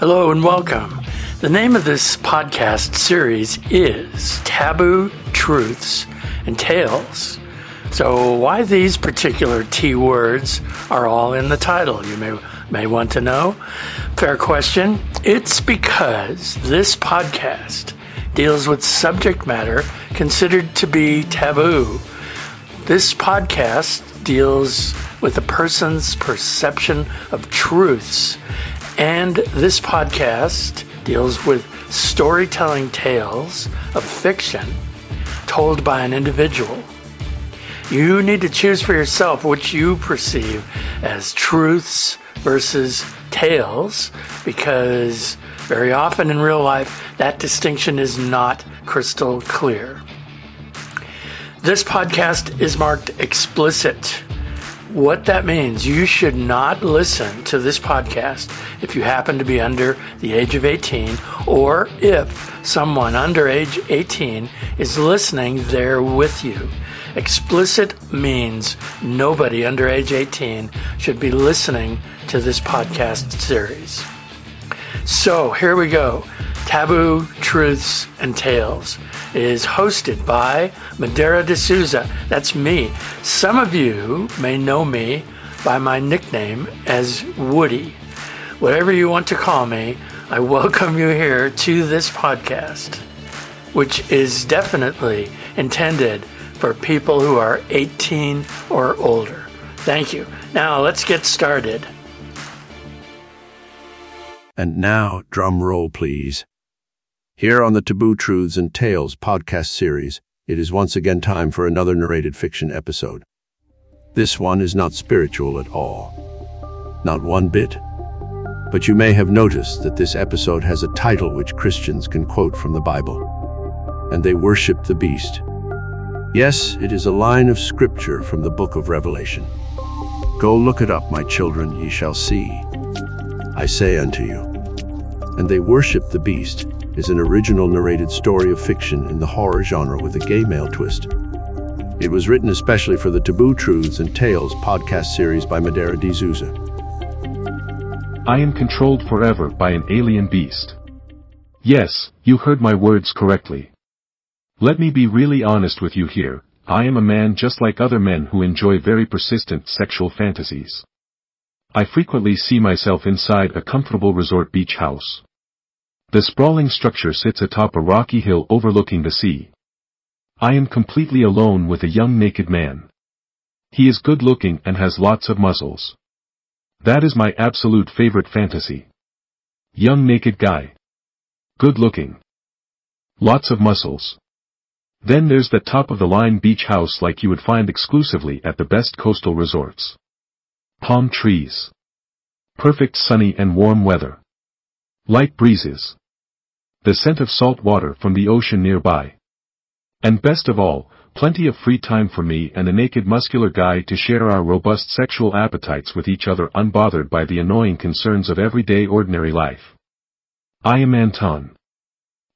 Hello and welcome. The name of this podcast series is Taboo Truths and Tales. So, why these particular T words are all in the title, you may, may want to know. Fair question. It's because this podcast deals with subject matter considered to be taboo. This podcast deals with a person's perception of truths, and this podcast deals with storytelling tales of fiction told by an individual. You need to choose for yourself what you perceive as truths versus tales because very often in real life that distinction is not crystal clear. This podcast is marked explicit what that means, you should not listen to this podcast if you happen to be under the age of 18 or if someone under age 18 is listening there with you. Explicit means nobody under age 18 should be listening to this podcast series. So here we go. Taboo Truths and Tales is hosted by Madeira de Souza. That's me. Some of you may know me by my nickname as Woody. Whatever you want to call me, I welcome you here to this podcast, which is definitely intended for people who are 18 or older. Thank you. Now let's get started. And now, drum roll, please. Here on the Taboo Truths and Tales podcast series, it is once again time for another narrated fiction episode. This one is not spiritual at all. Not one bit. But you may have noticed that this episode has a title which Christians can quote from the Bible. And they worship the beast. Yes, it is a line of scripture from the book of Revelation. Go look it up, my children, ye shall see. I say unto you. And they worship the beast is an original narrated story of fiction in the horror genre with a gay male twist. It was written especially for the Taboo Truths and Tales podcast series by Madeira de. I am controlled forever by an alien beast. Yes, you heard my words correctly. Let me be really honest with you here, I am a man just like other men who enjoy very persistent sexual fantasies. I frequently see myself inside a comfortable resort beach house. The sprawling structure sits atop a rocky hill overlooking the sea. I am completely alone with a young naked man. He is good looking and has lots of muscles. That is my absolute favorite fantasy. Young naked guy. Good looking. Lots of muscles. Then there's the top of the line beach house like you would find exclusively at the best coastal resorts. Palm trees. Perfect sunny and warm weather. Light breezes the scent of salt water from the ocean nearby. And best of all, plenty of free time for me and a naked muscular guy to share our robust sexual appetites with each other unbothered by the annoying concerns of everyday ordinary life. I am Anton.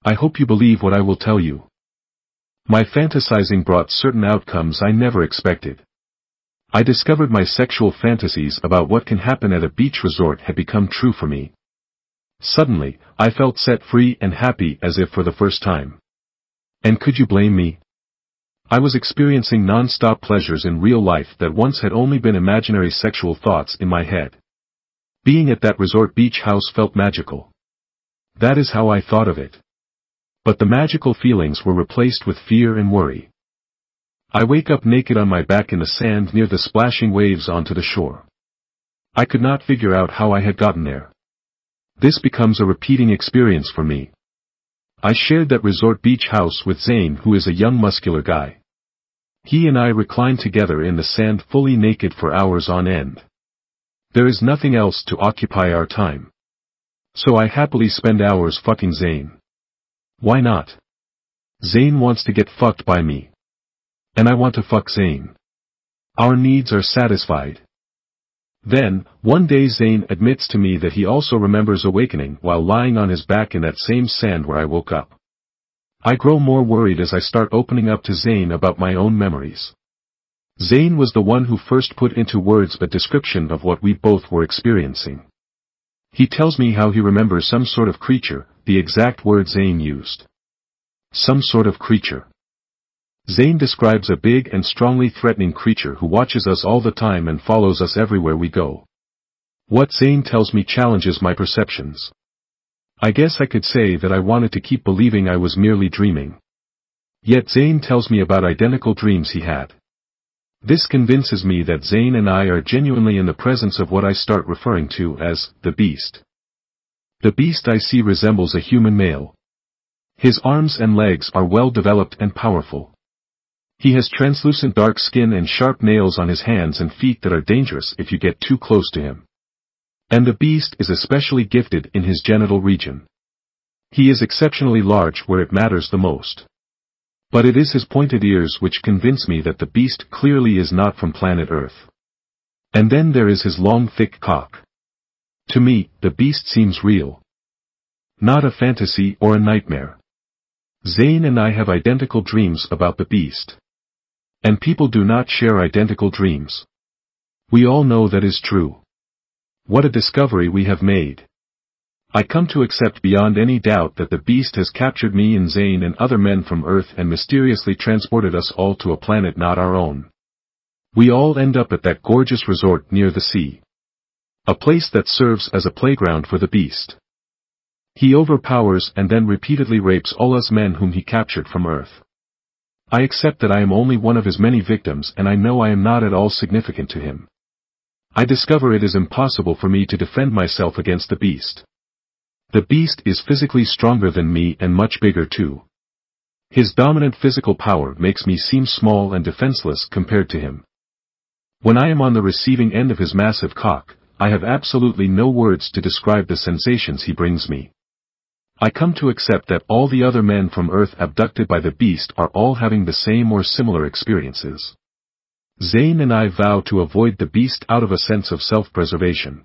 I hope you believe what I will tell you. My fantasizing brought certain outcomes I never expected. I discovered my sexual fantasies about what can happen at a beach resort had become true for me. Suddenly, I felt set free and happy as if for the first time. And could you blame me? I was experiencing non-stop pleasures in real life that once had only been imaginary sexual thoughts in my head. Being at that resort beach house felt magical. That is how I thought of it. But the magical feelings were replaced with fear and worry. I wake up naked on my back in the sand near the splashing waves onto the shore. I could not figure out how I had gotten there. This becomes a repeating experience for me. I shared that resort beach house with Zane who is a young muscular guy. He and I recline together in the sand fully naked for hours on end. There is nothing else to occupy our time. So I happily spend hours fucking Zane. Why not? Zane wants to get fucked by me. And I want to fuck Zane. Our needs are satisfied. Then, one day Zane admits to me that he also remembers awakening while lying on his back in that same sand where I woke up. I grow more worried as I start opening up to Zane about my own memories. Zane was the one who first put into words a description of what we both were experiencing. He tells me how he remembers some sort of creature, the exact word Zane used. Some sort of creature. Zane describes a big and strongly threatening creature who watches us all the time and follows us everywhere we go. What Zane tells me challenges my perceptions. I guess I could say that I wanted to keep believing I was merely dreaming. Yet Zane tells me about identical dreams he had. This convinces me that Zane and I are genuinely in the presence of what I start referring to as the beast. The beast I see resembles a human male. His arms and legs are well developed and powerful. He has translucent dark skin and sharp nails on his hands and feet that are dangerous if you get too close to him. And the beast is especially gifted in his genital region. He is exceptionally large where it matters the most. But it is his pointed ears which convince me that the beast clearly is not from planet Earth. And then there is his long thick cock. To me, the beast seems real. Not a fantasy or a nightmare. Zane and I have identical dreams about the beast. And people do not share identical dreams. We all know that is true. What a discovery we have made. I come to accept beyond any doubt that the beast has captured me and Zane and other men from Earth and mysteriously transported us all to a planet not our own. We all end up at that gorgeous resort near the sea. A place that serves as a playground for the beast. He overpowers and then repeatedly rapes all us men whom he captured from Earth. I accept that I am only one of his many victims and I know I am not at all significant to him. I discover it is impossible for me to defend myself against the beast. The beast is physically stronger than me and much bigger too. His dominant physical power makes me seem small and defenseless compared to him. When I am on the receiving end of his massive cock, I have absolutely no words to describe the sensations he brings me. I come to accept that all the other men from Earth abducted by the beast are all having the same or similar experiences. Zane and I vow to avoid the beast out of a sense of self-preservation.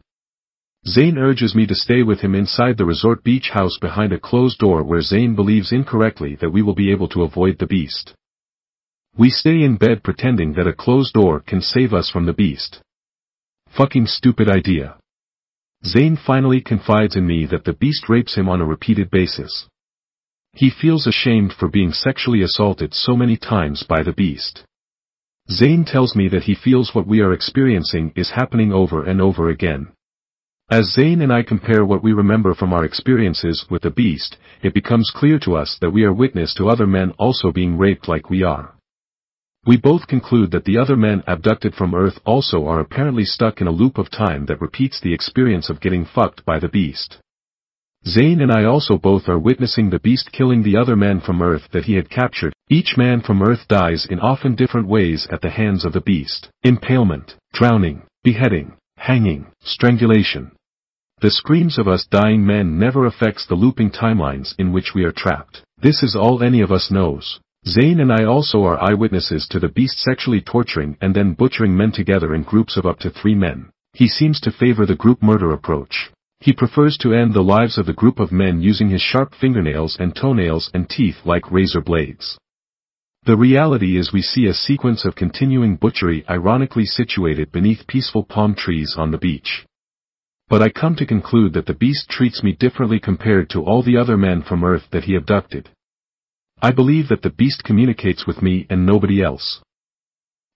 Zane urges me to stay with him inside the resort beach house behind a closed door where Zane believes incorrectly that we will be able to avoid the beast. We stay in bed pretending that a closed door can save us from the beast. Fucking stupid idea. Zane finally confides in me that the beast rapes him on a repeated basis. He feels ashamed for being sexually assaulted so many times by the beast. Zane tells me that he feels what we are experiencing is happening over and over again. As Zane and I compare what we remember from our experiences with the beast, it becomes clear to us that we are witness to other men also being raped like we are. We both conclude that the other men abducted from Earth also are apparently stuck in a loop of time that repeats the experience of getting fucked by the beast. Zane and I also both are witnessing the beast killing the other men from Earth that he had captured. Each man from Earth dies in often different ways at the hands of the beast. Impalement, drowning, beheading, hanging, strangulation. The screams of us dying men never affects the looping timelines in which we are trapped. This is all any of us knows. Zane and I also are eyewitnesses to the beast sexually torturing and then butchering men together in groups of up to three men. He seems to favor the group murder approach. He prefers to end the lives of the group of men using his sharp fingernails and toenails and teeth like razor blades. The reality is we see a sequence of continuing butchery ironically situated beneath peaceful palm trees on the beach. But I come to conclude that the beast treats me differently compared to all the other men from Earth that he abducted. I believe that the beast communicates with me and nobody else.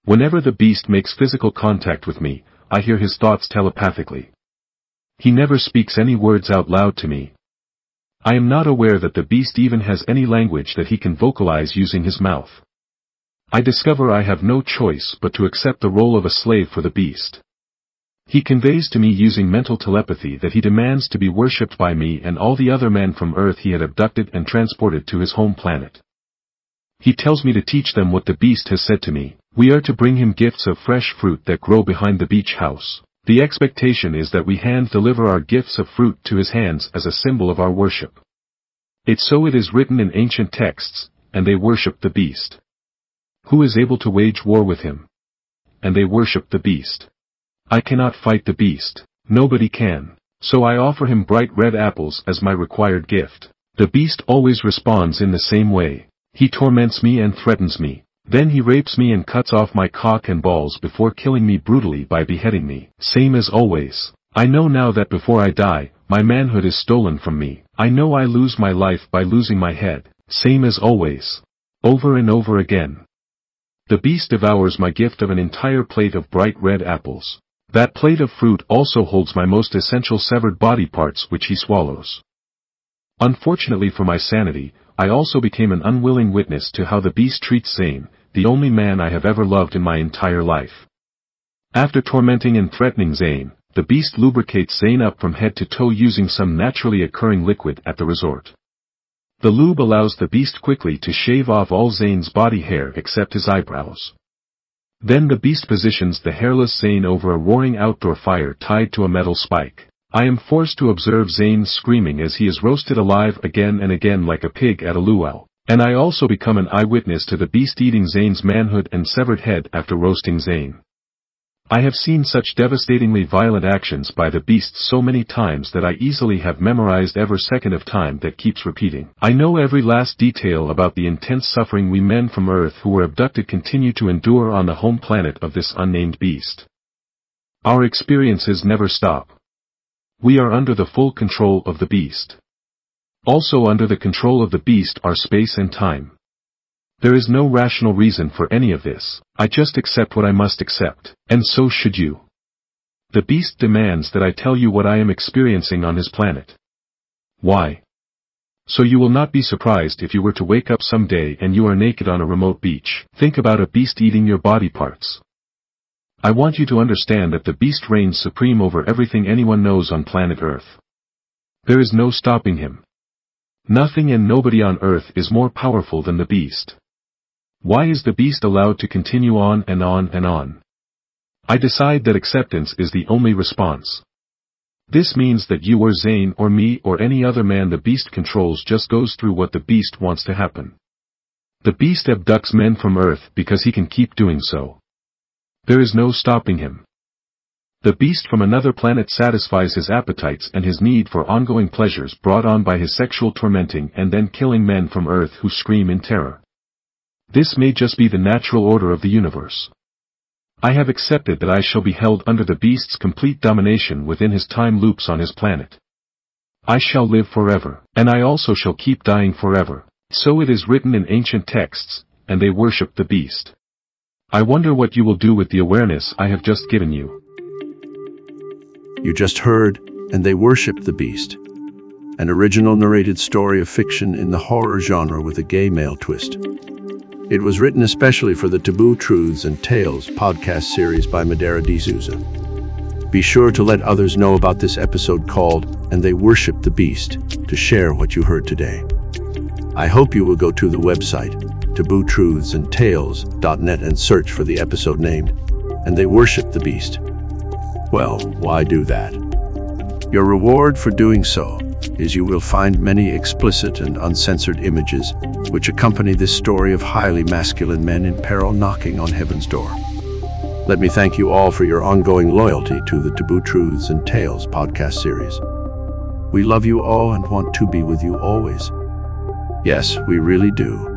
Whenever the beast makes physical contact with me, I hear his thoughts telepathically. He never speaks any words out loud to me. I am not aware that the beast even has any language that he can vocalize using his mouth. I discover I have no choice but to accept the role of a slave for the beast. He conveys to me using mental telepathy that he demands to be worshipped by me and all the other men from Earth he had abducted and transported to his home planet. He tells me to teach them what the beast has said to me. We are to bring him gifts of fresh fruit that grow behind the beach house. The expectation is that we hand deliver our gifts of fruit to his hands as a symbol of our worship. It's so it is written in ancient texts, and they worship the beast. Who is able to wage war with him? And they worship the beast. I cannot fight the beast. Nobody can. So I offer him bright red apples as my required gift. The beast always responds in the same way. He torments me and threatens me. Then he rapes me and cuts off my cock and balls before killing me brutally by beheading me. Same as always. I know now that before I die, my manhood is stolen from me. I know I lose my life by losing my head, same as always. Over and over again. The beast devours my gift of an entire plate of bright red apples. That plate of fruit also holds my most essential severed body parts which he swallows. Unfortunately for my sanity, I also became an unwilling witness to how the beast treats Zane, the only man I have ever loved in my entire life. After tormenting and threatening Zane, the beast lubricates Zane up from head to toe using some naturally occurring liquid at the resort. The lube allows the beast quickly to shave off all Zane's body hair except his eyebrows. Then the beast positions the hairless Zane over a roaring outdoor fire tied to a metal spike. I am forced to observe Zane screaming as he is roasted alive again and again like a pig at a luau. And I also become an eyewitness to the beast eating Zane's manhood and severed head after roasting Zane. I have seen such devastatingly violent actions by the beast so many times that I easily have memorized every second of time that keeps repeating. I know every last detail about the intense suffering we men from Earth who were abducted continue to endure on the home planet of this unnamed beast. Our experiences never stop. We are under the full control of the beast. Also under the control of the beast are space and time. There is no rational reason for any of this. I just accept what I must accept, and so should you. The beast demands that I tell you what I am experiencing on his planet. Why? So you will not be surprised if you were to wake up someday and you are naked on a remote beach. Think about a beast eating your body parts. I want you to understand that the beast reigns supreme over everything anyone knows on planet Earth. There is no stopping him. Nothing and nobody on Earth is more powerful than the beast. Why is the beast allowed to continue on and on and on? I decide that acceptance is the only response. This means that you or Zane or me or any other man the beast controls just goes through what the beast wants to happen. The beast abducts men from Earth because he can keep doing so. There is no stopping him. The beast from another planet satisfies his appetites and his need for ongoing pleasures brought on by his sexual tormenting and then killing men from Earth who scream in terror. This may just be the natural order of the universe. I have accepted that I shall be held under the beast's complete domination within his time loops on his planet. I shall live forever, and I also shall keep dying forever. So it is written in ancient texts, and they worship the beast. I wonder what you will do with the awareness I have just given you. You just heard, and they worship the beast. An original narrated story of fiction in the horror genre with a gay male twist. It was written especially for the Taboo Truths and Tales podcast series by Madeira de Souza. Be sure to let others know about this episode called And They Worship the Beast to share what you heard today. I hope you will go to the website, tabootruthsandtales.net and search for the episode named And They Worship the Beast. Well, why do that? Your reward for doing so is you will find many explicit and uncensored images which accompany this story of highly masculine men in peril knocking on heaven's door. Let me thank you all for your ongoing loyalty to the Taboo Truths and Tales podcast series. We love you all and want to be with you always. Yes, we really do.